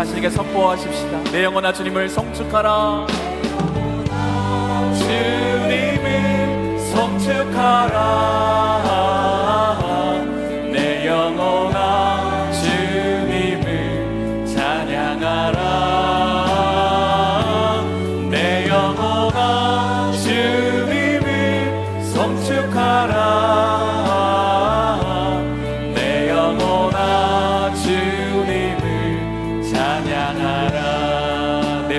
자신에게 선포하십시다. 내 영혼아 주님을 성축하라. 주님을 성축하라. 내 영혼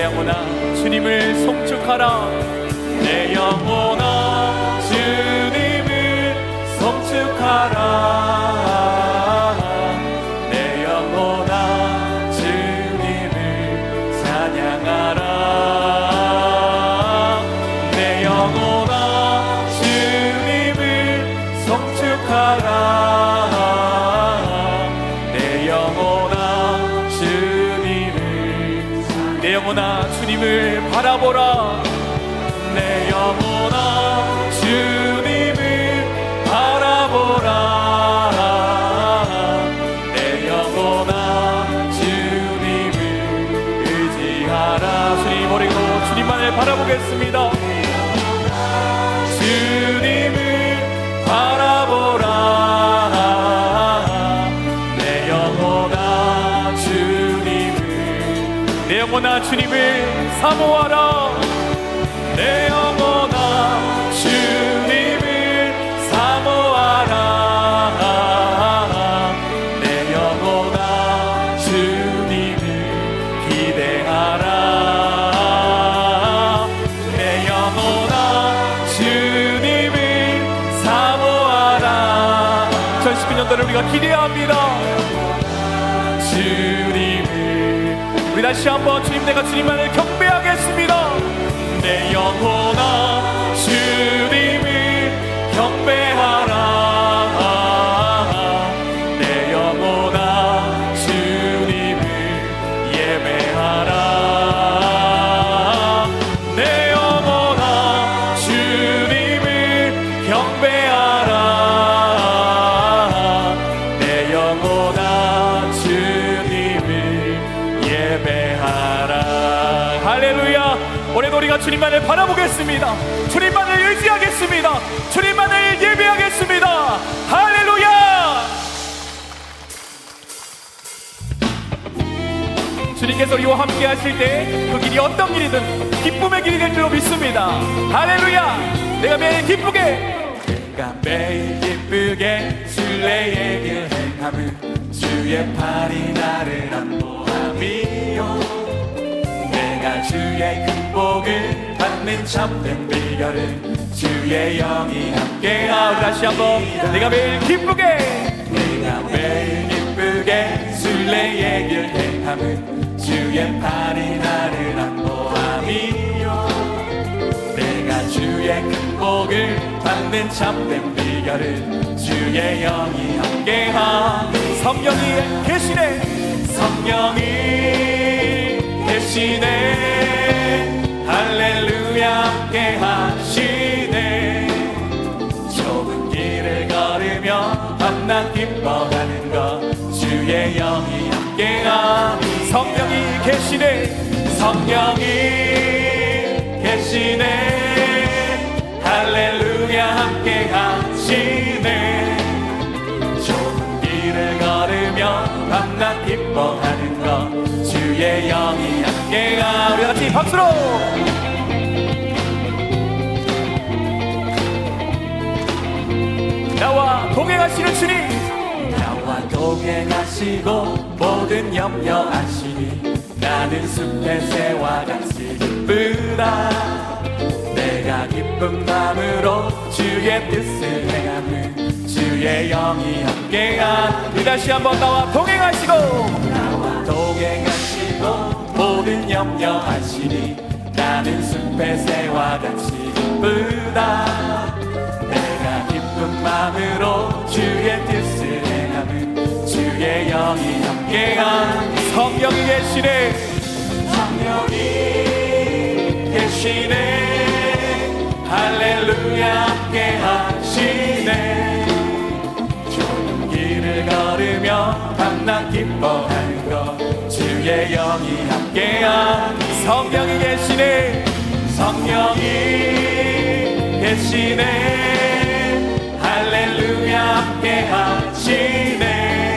내 영혼아 주님을 송축하라. 내 영혼아 주님을 송축하라. 내 영혼아 주님을 찬양하라. 내 영혼아 주님을 송축하라 영혼아 주님을 바라보라 영혼아 주님을 사모하라. 내 영혼아 주님을 사모하라. 내 영혼아 주님을 기대하라. 내 영혼아 주님을 사모하라. 2019년도를 우리가 기대합니다 우리 다시 한번 주님 내가 주님만을 경배하겠습니다. 내 영혼아 주님만을 바라보겠습니다. 주님만을 의지하겠습니다. 주님만을 예배하겠습니다. 할렐루야! 주님께서 우리와 함께 하실 때 그 길이 어떤 길이든 기쁨의 길이 될 줄로 믿습니다. 할렐루야! 내가 매일 기쁘게! 내가 매일 기쁘게 순례의 길 행함은 주의 팔이 나를 안보함이요 주의 큰 복을 받는 참된 비결은 주의 영이 함께하오 다시 한번 내가 매일 기쁘게. 내가 매일 기쁘게 순례의 길 행함은 주의 팔이 나를 안보함이요. 내가 주의 큰 복을 받는 참된 비결은 주의 영이 함께함 성령이 계시네. 성령이 계시네. 할렐루야 함께 하시네. 좁은 길을 걸으며 밤낮 기뻐하는 것 주의 영이 함께함 성령이 계시네. 성령이 계시네 걸어가는 것 주의 영이 함께 가 우리 같이 박수로! 나와 동행하시는 주님! 나와 동행하시고 모든 염려 하시니 나는 숲의 새와 같이 기쁘다. 내가 기쁜 마음으로 주의 뜻을 행하는 주의 영이 함께한 다시 한번 나와 동행하시고! 동행하시고 모든 염려 하시니 나는 숲의 새와 같이 기쁘다. 내가 기쁜 마음으로 주의 뜻을 행하는 주의 영이 함께한 성령이 계시네. 성령이 계시네. 할렐루야 함께 하시네. 좋은 길을 걸으며 밤낮 기뻐하는 것 주의 영이 함께한 성령이 계시네. 성령이 계시네. 할렐루야 함께 하시네.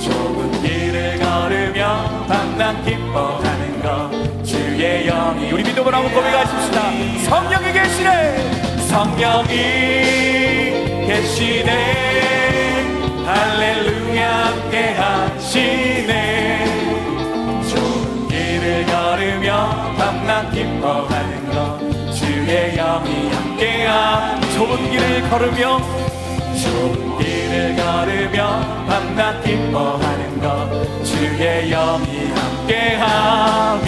좁은 길을 걸으며 밤낮 기뻐하는 것 주의 영이 우리 믿음으로 한번 고백하십시다. 성령이 계시네. 성령이 계시네. 할렐루야 함께 하시네 기뻐하는 것 주의 영이 함께함. 좁은 길을 걸으며 좋은 길을 걸으며 밤낮 기뻐하는 것 주의 영이 함께함이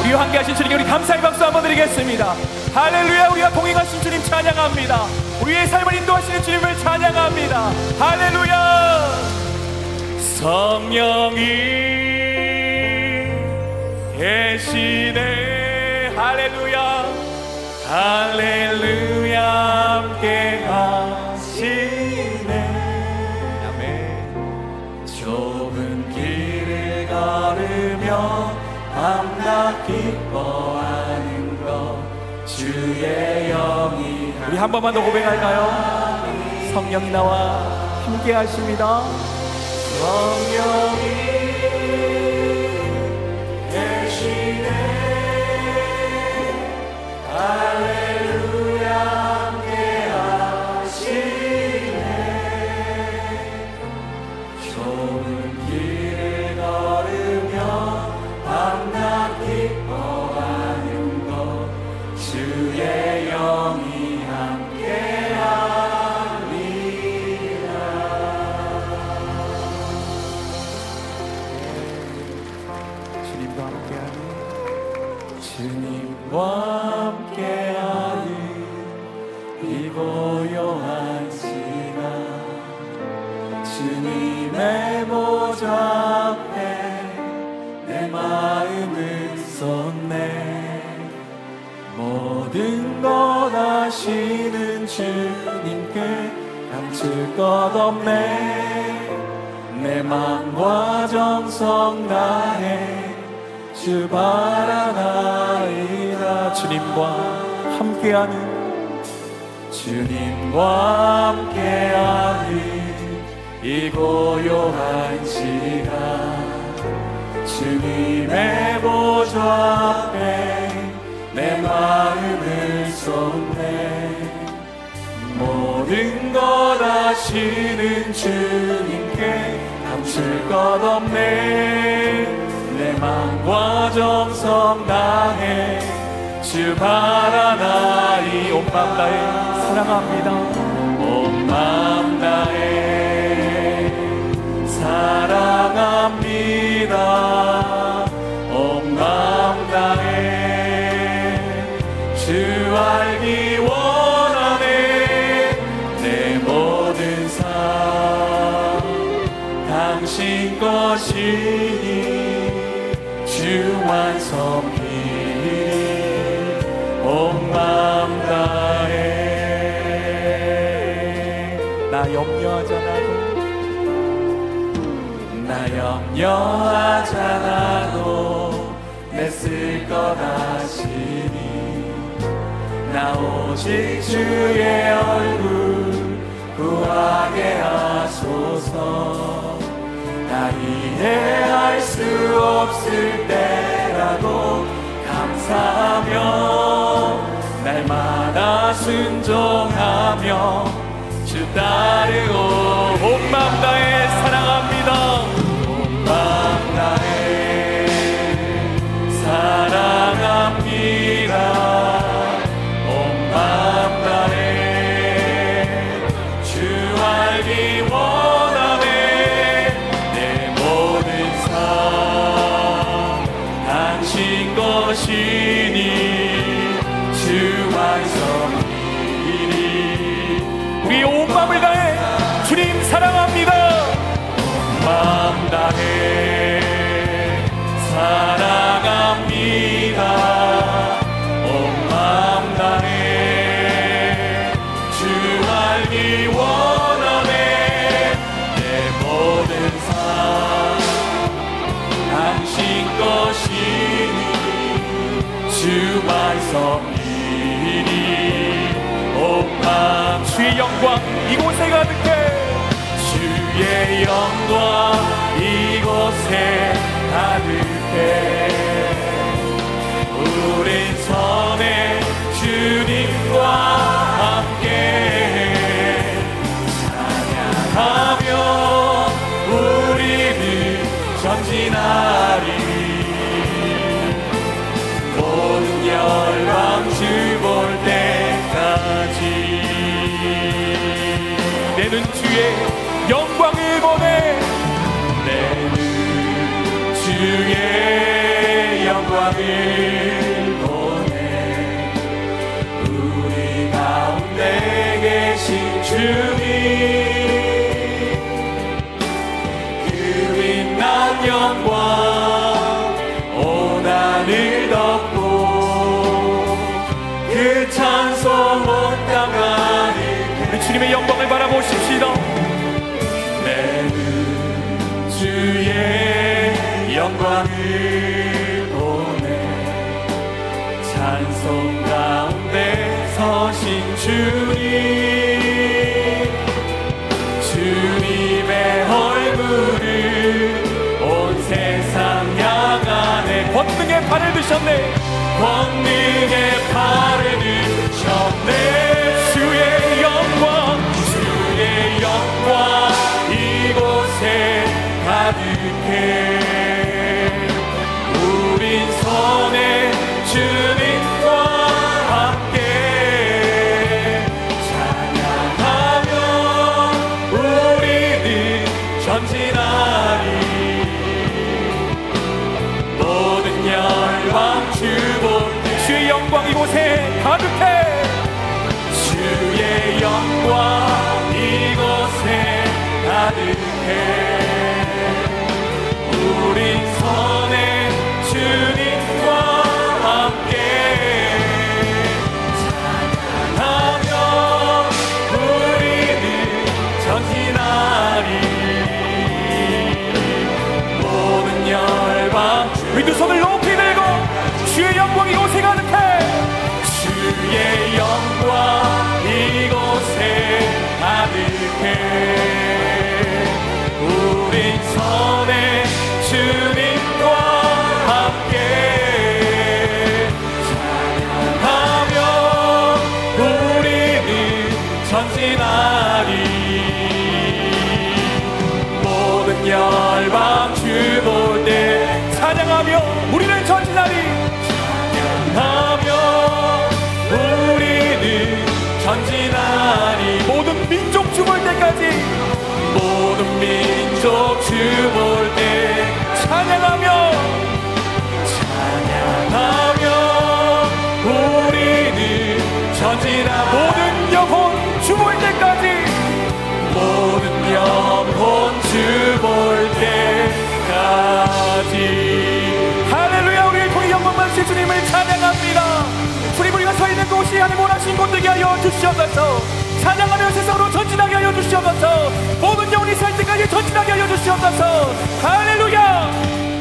우리와 함께하신 주님께 우리 감사의 박수 한번 드리겠습니다. 할렐루야 우리와 동행하신 주님 찬양합니다. 우리의 삶을 인도하시는 주님을 찬양합니다. 할렐루야! 성령이 할렐루야 함께 하시네. 아멘. 좁은 길을 걸으며 밤낮 기뻐하는 것 주의 영이 우리 한 번만 더 고백할까요? 성령이 나와 함께 하십니다. 성령이 모든 것 아시는 주님께 감출 것 없네. 내 맘과 정성 다해 주 바라나이다 주님과 함께하는 주님과 함께하는 이 고요한 시간. 주님의 보좌 앞에 내 마음 아시는 주님께 감출 것 없네. 내 맘과 정성 다해 주 바라나이 온 마음 다해 사랑합니다. 온 마음 다해 사랑합니다 나 염려하지 않아도 내쓸 것 아시니. 나 오직 주의 얼굴 구하게 하소서. 나 이해할 수 없을 때라도 감사하며 날마다 순종하며 주 따르고 주님 사랑합니다. 마음 다해 사랑합니다. 온 마음 다해 주 알기 원하네. 내 모든 삶 당신 것이니 주 말씀 이니. 온맘 주의 영광 이곳에 가득해 주의 영광 이곳에 가득해. 우린 선해 주님과 함께 찬양하며 우리는 전진하리 하늘 덮고 그 찬송 못 담가는 우리 주님의 영광을 바라보십시다 발을 드셨네. 권능의 발을 드셨네. 주의 영광 주의 영광 이곳에 가득해. 우린 찬양하며 우리는 전진하 가 전진하리. 모든 열방 주 볼 때 찬양하며 우리는 전진하리. 하며 우리는 전진하리. 모든 민족 주 볼 때까지. 모든 민족 주 볼 때 찬양하며 찬양하며 우리는 전진하리 모든 하여 주시옵소서. 찬양하며 세상으로 전진하게 하여 주시옵소서. 모든 영혼이 살 때까지 전진하게 하여 주시옵소서. 할렐루야